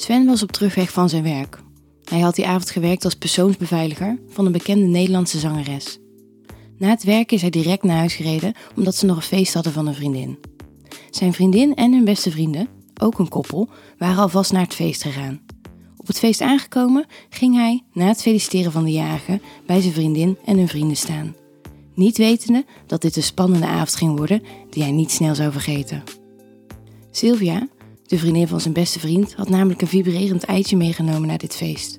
Sven was op terugweg van zijn werk. Hij had die avond gewerkt als persoonsbeveiliger van een bekende Nederlandse zangeres. Na het werk is hij direct naar huis gereden omdat ze nog een feest hadden van een vriendin. Zijn vriendin en hun beste vrienden, ook een koppel, waren alvast naar het feest gegaan. Op het feest aangekomen ging hij, na het feliciteren van de jager, bij zijn vriendin en hun vrienden staan. Niet wetende dat dit een spannende avond ging worden die hij niet snel zou vergeten. Sylvia, de vriendin van zijn beste vriend, had namelijk een vibrerend eitje meegenomen naar dit feest.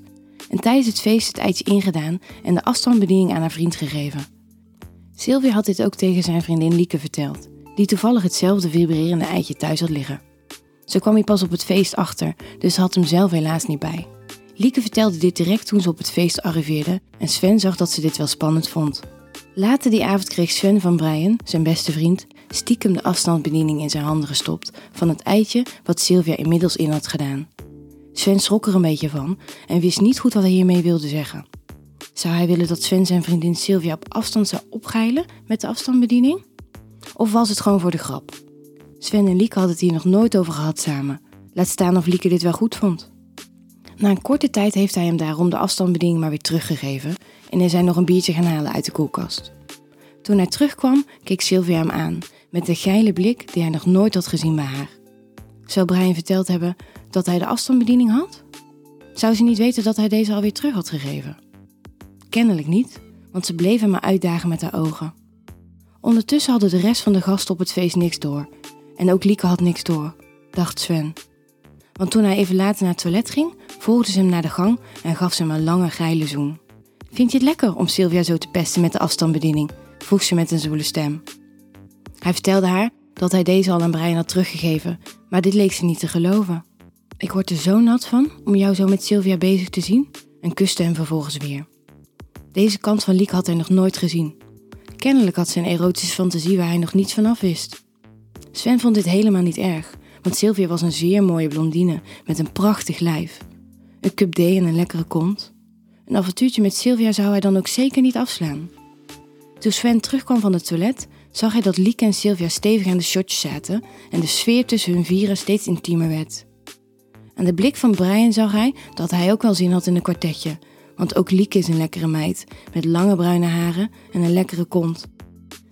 En tijdens het feest het eitje ingedaan en de afstandsbediening aan haar vriend gegeven. Sylvia had dit ook tegen zijn vriendin Lieke verteld, die toevallig hetzelfde vibrerende eitje thuis had liggen. Ze kwam hier pas op het feest achter, dus had hem zelf helaas niet bij. Lieke vertelde dit direct toen ze op het feest arriveerde en Sven zag dat ze dit wel spannend vond. Later die avond kreeg Sven van Brian, zijn beste vriend, stiekem de afstandsbediening in zijn handen gestopt van het eitje wat Sylvia inmiddels in had gedaan. Sven schrok er een beetje van en wist niet goed wat hij hiermee wilde zeggen. Zou hij willen dat Sven zijn vriendin Sylvia op afstand zou opgeilen met de afstandsbediening? Of was het gewoon voor de grap? Sven en Lieke hadden het hier nog nooit over gehad samen. Laat staan of Lieke dit wel goed vond. Na een korte tijd heeft hij hem daarom de afstandsbediening maar weer teruggegeven en hij nog een biertje gaan halen uit de koelkast. Toen hij terugkwam, keek Sylvia hem aan met de geile blik die hij nog nooit had gezien bij haar. Zou Brian verteld hebben dat hij de afstandsbediening had? Zou ze niet weten dat hij deze alweer terug had gegeven? Kennelijk niet, want ze bleef hem maar uitdagen met haar ogen. Ondertussen hadden de rest van de gasten op het feest niks door. En ook Lieke had niks door, dacht Sven. Want toen hij even later naar het toilet ging, volgde ze hem naar de gang en gaf ze hem een lange geile zoen. Vind je het lekker om Sylvia zo te pesten met de afstandsbediening? vroeg ze met een zwoele stem. Hij vertelde haar dat hij deze al aan Brian had teruggegeven, maar dit leek ze niet te geloven. Ik word er zo nat van om jou zo met Sylvia bezig te zien en kuste hem vervolgens weer. Deze kant van Liek had hij nog nooit gezien. Kennelijk had ze een erotische fantasie waar hij nog niets van af wist. Sven vond dit helemaal niet erg, want Sylvia was een zeer mooie blondine met een prachtig lijf. Een cup D en een lekkere kont. Een avontuurtje met Sylvia zou hij dan ook zeker niet afslaan. Toen Sven terugkwam van het toilet, zag hij dat Lieke en Sylvia stevig aan de shotjes zaten en de sfeer tussen hun vieren steeds intiemer werd. Aan de blik van Brian zag hij dat hij ook wel zin had in een kwartetje, want ook Lieke is een lekkere meid met lange bruine haren en een lekkere kont.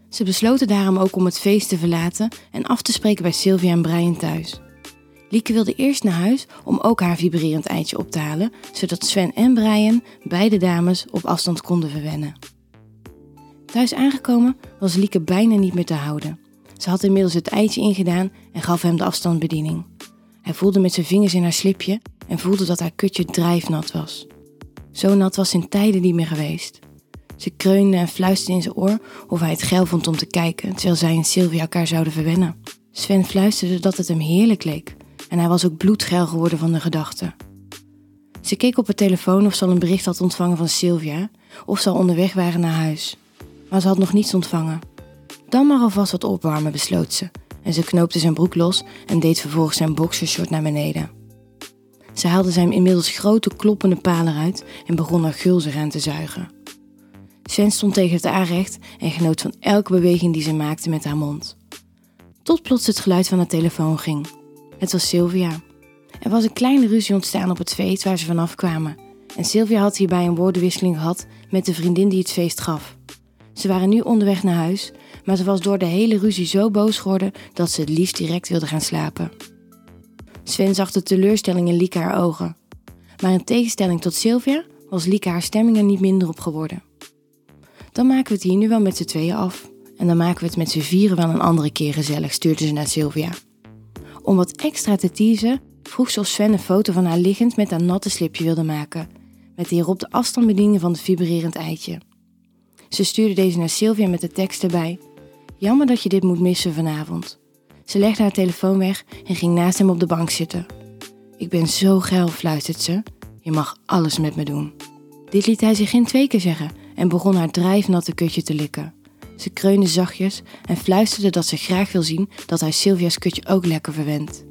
Ze besloten daarom ook om het feest te verlaten en af te spreken bij Sylvia en Brian thuis. Lieke wilde eerst naar huis om ook haar vibrerend eitje op te halen, zodat Sven en Brian beide dames op afstand konden verwennen. Thuis aangekomen was Lieke bijna niet meer te houden. Ze had inmiddels het eitje ingedaan en gaf hem de afstandsbediening. Hij voelde met zijn vingers in haar slipje en voelde dat haar kutje drijfnat was. Zo nat was in tijden niet meer geweest. Ze kreunde en fluisterde in zijn oor of hij het geil vond om te kijken, terwijl zij en Sylvia elkaar zouden verwennen. Sven fluisterde dat het hem heerlijk leek en hij was ook bloedgeil geworden van de gedachte. Ze keek op haar telefoon of ze al een bericht had ontvangen van Sylvia of ze al onderweg waren naar huis maar ze had nog niets ontvangen. Dan maar alvast wat opwarmen, besloot ze. En ze knoopte zijn broek los en deed vervolgens zijn boxershort naar beneden. Ze haalde zijn inmiddels grote kloppende palen uit en begon er gulzig aan te zuigen. Sven stond tegen het aanrecht en genoot van elke beweging die ze maakte met haar mond. Tot plots het geluid van de telefoon ging. Het was Sylvia. Er was een kleine ruzie ontstaan op het feest waar ze vanaf kwamen. En Sylvia had hierbij een woordenwisseling gehad met de vriendin die het feest gaf. Ze waren nu onderweg naar huis, maar ze was door de hele ruzie zo boos geworden dat ze het liefst direct wilde gaan slapen. Sven zag de teleurstelling in Lieke haar ogen. Maar in tegenstelling tot Sylvia was Lieke haar stemming er niet minder op geworden. Dan maken we het hier nu wel met z'n tweeën af. En dan maken we het met z'n vieren wel een andere keer gezellig, stuurde ze naar Sylvia. Om wat extra te teasen, vroeg ze of Sven een foto van haar liggend met haar natte slipje wilde maken. Met hierop de afstandsbediening van het vibrerend eitje. Ze stuurde deze naar Sylvia met de tekst erbij. Jammer dat je dit moet missen vanavond. Ze legde haar telefoon weg en ging naast hem op de bank zitten. Ik ben zo geil, fluistert ze. Je mag alles met me doen. Dit liet hij zich geen twee keer zeggen en begon haar drijfnatte kutje te likken. Ze kreunde zachtjes en fluisterde dat ze graag wil zien dat hij Sylvia's kutje ook lekker verwendt.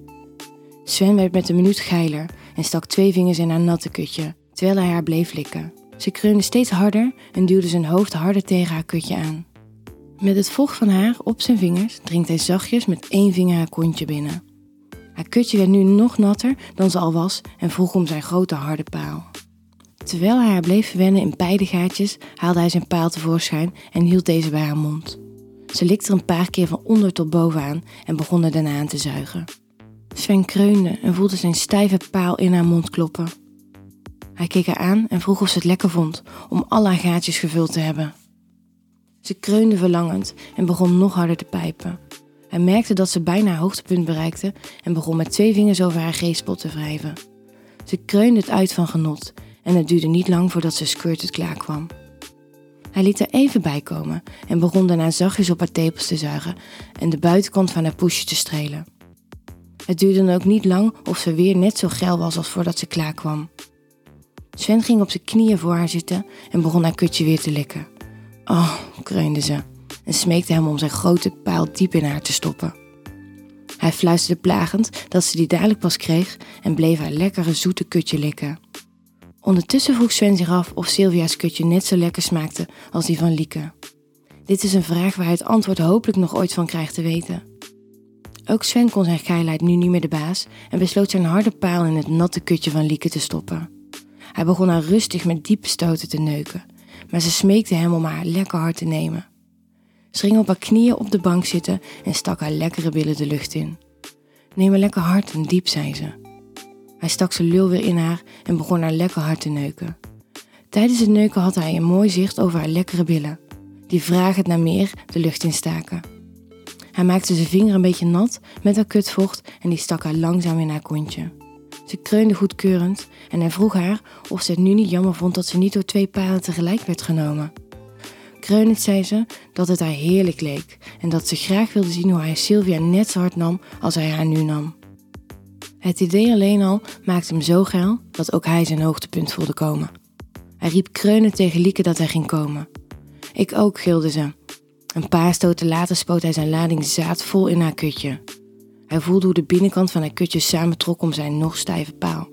Sven werd met een minuut geiler en stak twee vingers in haar natte kutje, terwijl hij haar bleef likken. Ze kreunde steeds harder en duwde zijn hoofd harder tegen haar kutje aan. Met het vocht van haar op zijn vingers dringt hij zachtjes met één vinger haar kontje binnen. Haar kutje werd nu nog natter dan ze al was en vroeg om zijn grote harde paal. Terwijl hij haar bleef verwennen in beide haalde hij zijn paal tevoorschijn en hield deze bij haar mond. Ze likte er een paar keer van onder tot boven aan en begon er daarna aan te zuigen. Sven kreunde en voelde zijn stijve paal in haar mond kloppen. Hij keek haar aan en vroeg of ze het lekker vond om al haar gaatjes gevuld te hebben. Ze kreunde verlangend en begon nog harder te pijpen. Hij merkte dat ze bijna haar hoogtepunt bereikte en begon met twee vingers over haar geestpot te wrijven. Ze kreunde het uit van genot en het duurde niet lang voordat ze squirted klaar kwam. Hij liet er even bij komen en begon daarna zachtjes op haar tepels te zuigen en de buitenkant van haar poesje te strelen. Het duurde dan ook niet lang of ze weer net zo geil was als voordat ze klaar kwam. Sven ging op zijn knieën voor haar zitten en begon haar kutje weer te likken. Oh, kreunde ze en smeekte hem om zijn grote paal diep in haar te stoppen. Hij fluisterde plagend dat ze die dadelijk pas kreeg en bleef haar lekkere zoete kutje likken. Ondertussen vroeg Sven zich af of Sylvia's kutje net zo lekker smaakte als die van Lieke. Dit is een vraag waar hij het antwoord hopelijk nog ooit van krijgt te weten. Ook Sven kon zijn geilheid nu niet meer de baas en besloot zijn harde paal in het natte kutje van Lieke te stoppen. Hij begon haar rustig met diepe stoten te neuken, maar ze smeekte hem om haar lekker hard te nemen. Ze ging op haar knieën op de bank zitten en stak haar lekkere billen de lucht in. Neem me lekker hard en diep, zei ze. Hij stak zijn lul weer in haar en begon haar lekker hard te neuken. Tijdens het neuken had hij een mooi zicht over haar lekkere billen, die vragend naar meer de lucht instaken. Hij maakte zijn vinger een beetje nat met haar kutvocht en die stak haar langzaam in haar kontje. Ze kreunde goedkeurend en hij vroeg haar of ze het nu niet jammer vond dat ze niet door twee paren tegelijk werd genomen. Kreunend zei ze dat het haar heerlijk leek en dat ze graag wilde zien hoe hij Sylvia net zo hard nam als hij haar nu nam. Het idee alleen al maakte hem zo geil dat ook hij zijn hoogtepunt voelde komen. Hij riep kreunend tegen Lieke dat hij ging komen. Ik ook, gilde ze. Een paar stoten later spoot hij zijn lading zaad vol in haar kutje. Hij voelde hoe de binnenkant van haar kutje samentrok om zijn nog stijve paal.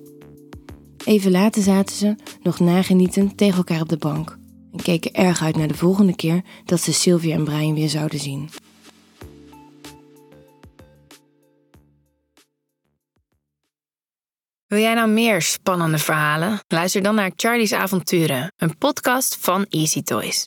Even later zaten ze, nog nagenietend, tegen elkaar op de bank en keken erg uit naar de volgende keer dat ze Sylvia en Brian weer zouden zien. Wil jij nou meer spannende verhalen? Luister dan naar Charlie's Avonturen, een podcast van Easy Toys.